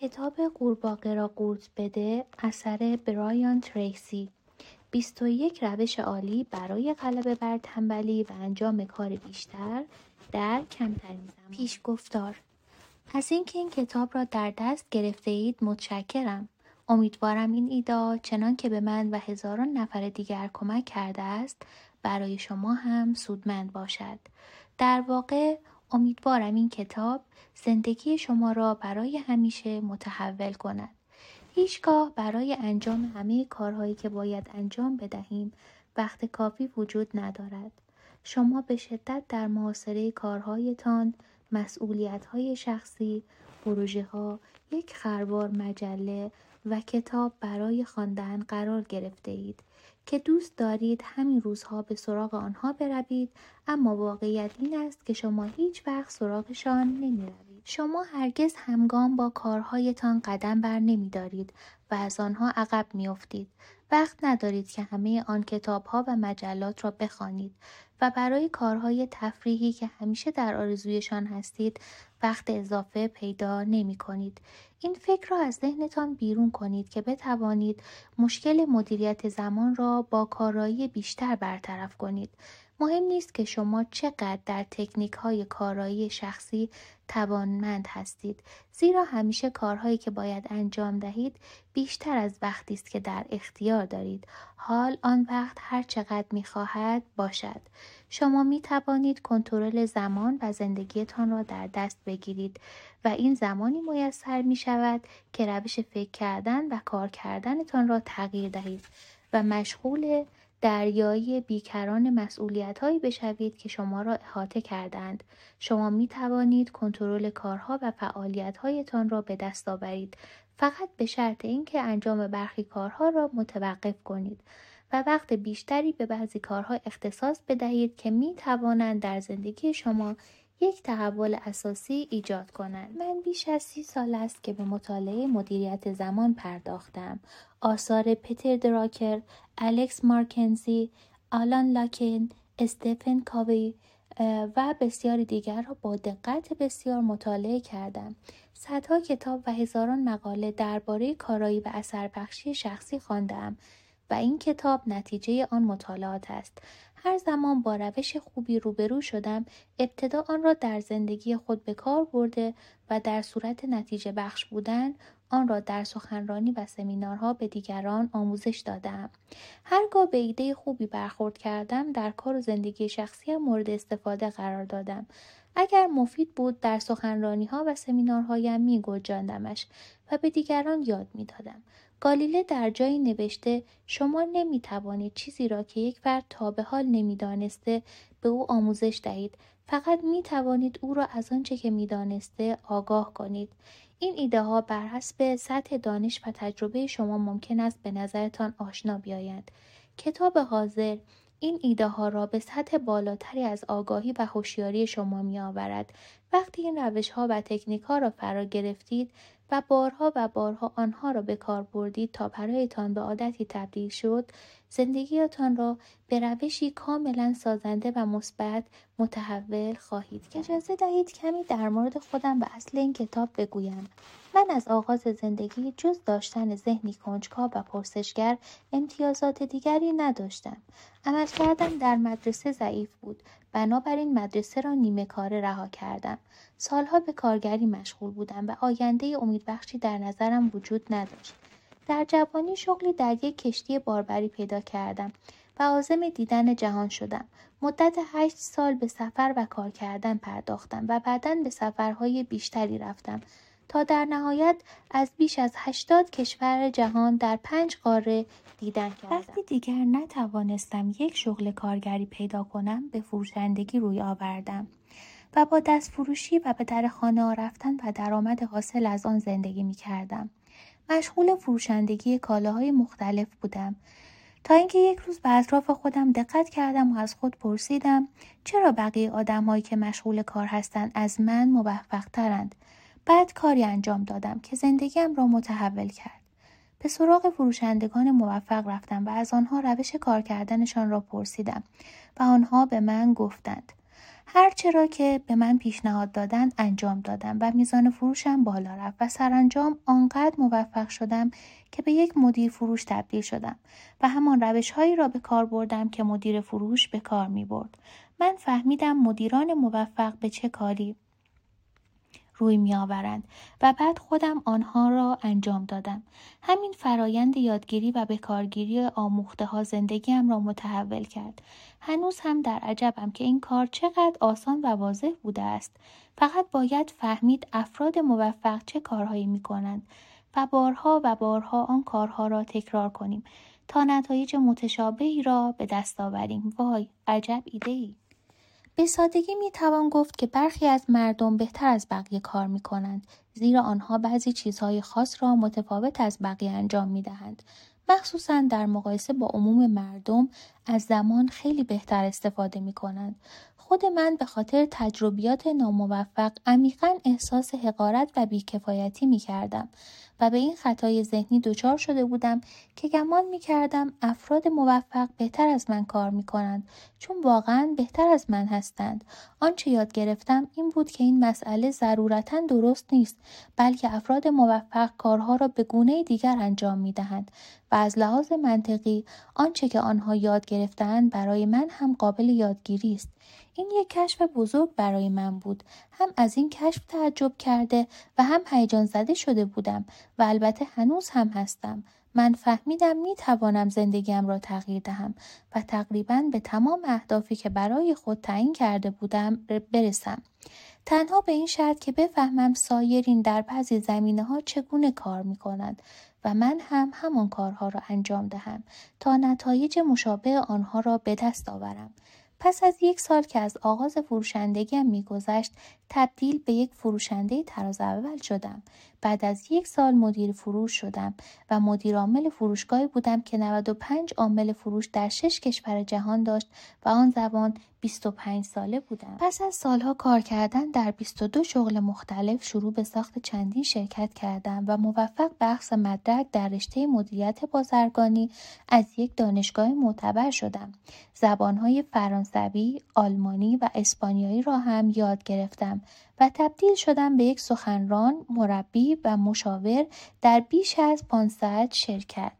کتاب قورباغه را قورت بده اثر برایان تریسی. 21 روش عالی برای غلبه بر تنبلی و انجام کار بیشتر در کمترین زمان. پیش گفتار از اینکه این کتاب را در دست گرفته اید متشکرم. امیدوارم این ایده چنان که به من و هزاران نفر دیگر کمک کرده است برای شما هم سودمند باشد. در واقع امیدوارم این کتاب زندگی شما را برای همیشه متحول کند. هیچگاه برای انجام همه کارهایی که باید انجام بدهیم وقت کافی وجود ندارد. شما به شدت در محاصره کارهایتان، مسئولیت های شخصی، پروژه ها، یک خربار مجله و کتاب برای خواندن قرار گرفته اید که دوست دارید همین روزها به سراغ آنها بروید اما واقعیت این است که شما هیچ وقت سراغشان نمی روید. شما هرگز همگام با کارهایتان قدم بر نمی دارید و از آنها عقب می افتید. وقت ندارید که همه آن کتاب ها و مجلات را بخوانید و برای کارهای تفریحی که همیشه در آرزویشان هستید وقت اضافه پیدا نمی کنید. این فکر را از ذهنتان بیرون کنید که بتوانید مشکل مدیریت زمان را با کارایی بیشتر برطرف کنید. مهم نیست که شما چقدر در تکنیک های کارایی شخصی توانمند هستید. زیرا همیشه کارهایی که باید انجام دهید بیشتر از وقتی است که در اختیار دارید. حال آن وقت هر چقدر می خواهد باشد. شما می توانید کنترل زمان و زندگیتان را در دست بگیرید و این زمانی میسر می شود که روش فکر کردن و کار کردنتان را تغییر دهید و مشغول دریایی بیکران مسئولیت هایی بشوید که شما را احاطه کردند. شما می توانید کنترل کارها و فعالیت هایتان را به دست آورید فقط به شرط اینکه انجام برخی کارها را متوقف کنید و وقت بیشتری به بعضی کارها اختصاص بدهید که می توانند در زندگی شما یک تحول اساسی ایجاد کنند. من بیش از سی سال است که به مطالعه مدیریت زمان پرداختم. آثار پتر دراکر، الکس مارکنزی، آلان لاکن، استفن کاوی و بسیاری دیگر را با دقت بسیار مطالعه کردم. صدها کتاب و هزاران مقاله درباره کارایی و اثر بخشی شخصی خواندم و این کتاب نتیجه آن مطالعات است. هر زمان با روش خوبی روبرو شدم ابتدا آن را در زندگی خود به کار برده و در صورت نتیجه بخش بودن آن را در سخنرانی و سمینارها به دیگران آموزش دادم. هرگاه به ایده خوبی برخورد کردم در کار و زندگی شخصی مورد استفاده قرار دادم. اگر مفید بود در سخنرانی ها و سمینارهایم می گنجاندمش و به دیگران یاد می دادم. گالیله در جایی نوشته شما نمی توانید چیزی را که یک فرد تا به حال نمی‌دانسته به او آموزش دهید. فقط می توانید او را از آنچه که می‌دانسته آگاه کنید. این ایده ها بر حسب سطح دانش و تجربه شما ممکن است به نظرتان آشنا بیایند. کتاب حاضر این ایده ها را به سطح بالاتری از آگاهی و هوشیاری شما می آورد. وقتی این روش ها و تکنیک ها را فرا گرفتید و بارها و بارها آنها را به کار بردید تا برایتان به عادتی تبدیل شد زندگیتان را به روشی کاملا سازنده و مثبت متحول خواهید کرد. اجازه دهید کمی در مورد خودم و اصل این کتاب بگویم. من از آغاز زندگی جز داشتن ذهنی کنجکاو و پرسشگر امتیازات دیگری نداشتم. عمل کردم در مدرسه ضعیف بود. بنابراین مدرسه را نیمه کاره رها کردم. سالها به کارگری مشغول بودم و آینده امیدبخشی در نظرم وجود نداشت. در جوانی شغلی در یک کشتی باربری پیدا کردم. و عازم دیدن جهان شدم. مدت هشت سال به سفر و کار کردن پرداختم و بعدا به سفرهای بیشتری رفتم. تا در نهایت از بیش از هشتاد کشور جهان در پنج قاره دیدن کردم. وقتی دیگر نتوانستم یک شغل کارگری پیدا کنم به فروشندگی روی آوردم و با دست فروشی و به در خانه رفتن و درآمد حاصل از آن زندگی می کردم. مشغول فروشندگی کالاهای مختلف بودم تا اینکه یک روز به اطراف خودم دقت کردم و از خود پرسیدم چرا بقیه آدمهایی که مشغول کار هستند از من موفق ترند بعد کاری انجام دادم که زندگیم را متحول کرد به سراغ فروشندگان موفق رفتم و از آنها روش کار کردنشان را پرسیدم و آنها به من گفتند هر چرا که به من پیشنهاد دادن انجام دادم و میزان فروشم بالا رفت و سرانجام آنقدر موفق شدم که به یک مدیر فروش تبدیل شدم و همان روش هایی را به کار بردم که مدیر فروش به کار می برد. من فهمیدم مدیران موفق به چه کاری روی می آورند و بعد خودم آنها را انجام دادم. همین فرایند یادگیری و بکارگیری آموخته ها زندگیم را متحول کرد. هنوز هم در عجبم که این کار چقدر آسان و واضح بوده است. فقط باید فهمید افراد موفق چه کارهایی می کنند و بارها و بارها آن کارها را تکرار کنیم تا نتایج متشابهی را به دست آوریم. وای عجب ایده ای. به سادگی می توان گفت که برخی از مردم بهتر از بقیه کار می کنند زیرا آنها بعضی چیزهای خاص را متفاوت از بقیه انجام می دهند. مخصوصا در مقایسه با عموم مردم از زمان خیلی بهتر استفاده می کنند. خود من به خاطر تجربیات ناموفق عمیقا احساس حقارت و بیکفایتی می کردم و به این خطای ذهنی دچار شده بودم که گمان می کردم افراد موفق بهتر از من کار می کنند چون واقعا بهتر از من هستند. آنچه یاد گرفتم این بود که این مسئله ضرورتا درست نیست بلکه افراد موفق کارها را به گونه دیگر انجام می دهند و از لحاظ منطقی آنچه که آنها یاد گرفتند برای من هم قابل یادگیری است. این یک کشف بزرگ برای من بود. هم از این کشف تعجب کرده و هم هیجان زده شده بودم و البته هنوز هم هستم. من فهمیدم می توانم زندگیم را تغییر دهم و تقریبا به تمام اهدافی که برای خود تعیین کرده بودم برسم. تنها به این شرط که بفهمم سایرین در بعضی زمینه ها چگونه کار می کنند و من هم همان کارها را انجام دهم تا نتایج مشابه آنها را به دست آورم. پس از یک سال که از آغاز فروشندگیم میگذشت تبدیل به یک فروشنده تراز اول شدم بعد از یک سال مدیر فروش شدم و مدیر عامل فروشگاهی بودم که 95 عامل فروش در شش کشور جهان داشت و آن زمان 25 ساله بودم. پس از سالها کار کردن در 22 شغل مختلف شروع به ساخت چندین شرکت کردم و موفق به مدرک در رشته مدیریت بازرگانی از یک دانشگاه معتبر شدم. زبانهای فرانسوی، آلمانی و اسپانیایی را هم یاد گرفتم و تبدیل شدم به یک سخنران، مربی و مشاور در بیش از 500 شرکت.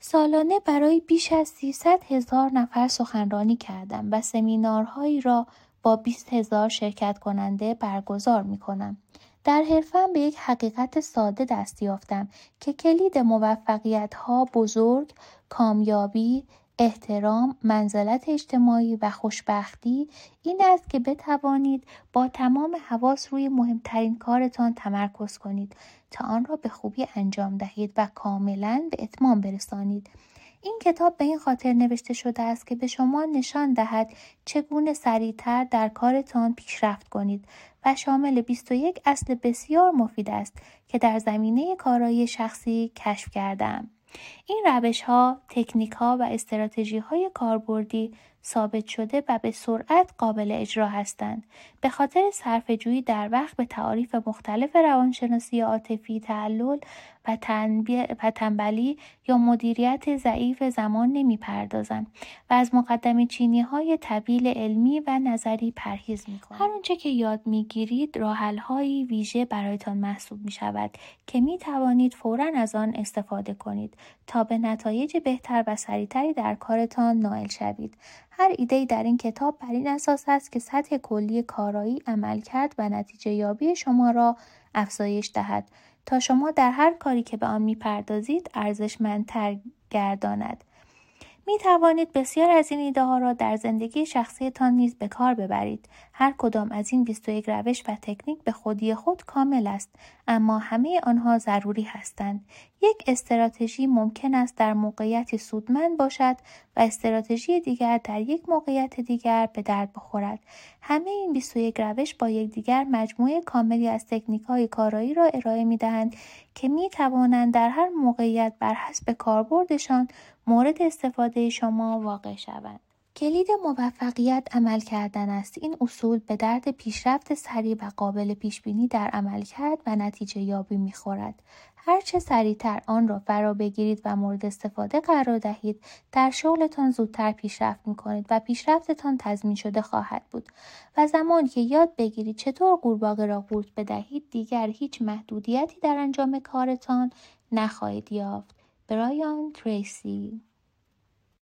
سالانه برای بیش از 300 هزار نفر سخنرانی کردم و سمینارهایی را با 20 هزار شرکت کننده برگزار می کنم. در حرفم به یک حقیقت ساده دست یافتم که کلید موفقیت ها بزرگ، کامیابی، احترام، منزلت اجتماعی و خوشبختی این است که بتوانید با تمام حواس روی مهمترین کارتان تمرکز کنید تا آن را به خوبی انجام دهید و کاملا به اتمام برسانید. این کتاب به این خاطر نوشته شده است که به شما نشان دهد چگونه سریعتر در کارتان پیشرفت کنید و شامل 21 اصل بسیار مفید است که در زمینه کارایی شخصی کشف کردم. این روش ها، تکنیک ها و استراتژی های کاربردی ثابت شده و به سرعت قابل اجرا هستند. به خاطر صرفه‌جویی در وقت به تعاریف مختلف روانشناسی عاطفی تعلل و, و تنبلی یا مدیریت ضعیف زمان نمی پردازم و از مقدم چینی های طویل علمی و نظری پرهیز می کنم. هر آنچه که یاد می گیرید راحل های ویژه برایتان محسوب می شود که می توانید فورا از آن استفاده کنید تا به نتایج بهتر و سریعتری در کارتان نائل شوید. هر ایده در این کتاب بر این اساس است که سطح کلی کارایی عملکرد و نتیجه یابی شما را افزایش دهد. تا شما در هر کاری که به آن می‌پردازید ارزشمندتر گرداند. می توانید بسیار از این ایده ها را در زندگی شخصیتان نیز به کار ببرید. هر کدام از این 21 روش و تکنیک به خودی خود کامل است اما همه آنها ضروری هستند. یک استراتژی ممکن است در موقعیتی سودمند باشد و استراتژی دیگر در یک موقعیت دیگر به درد بخورد. همه این 21 روش با یکدیگر مجموعه کاملی از تکنیک های کارایی را ارائه می دهند که می توانند در هر موقعیت بر حسب کاربردشان مورد استفاده شما واقع شوند. کلید موفقیت عمل کردن است. این اصول به درد پیشرفت سریع و قابل پیشبینی در عمل کرد و نتیجه یابی می‌خورد. هرچه سریعتر آن را فرا بگیرید و مورد استفاده قرار دهید در شغلتان زودتر پیشرفت می کنید و پیشرفتتان تضمین شده خواهد بود و زمانی که یاد بگیرید چطور قورباغه را قورت بدهید دیگر هیچ محدودیتی در انجام کارتان نخواهید یافت برایان تریسی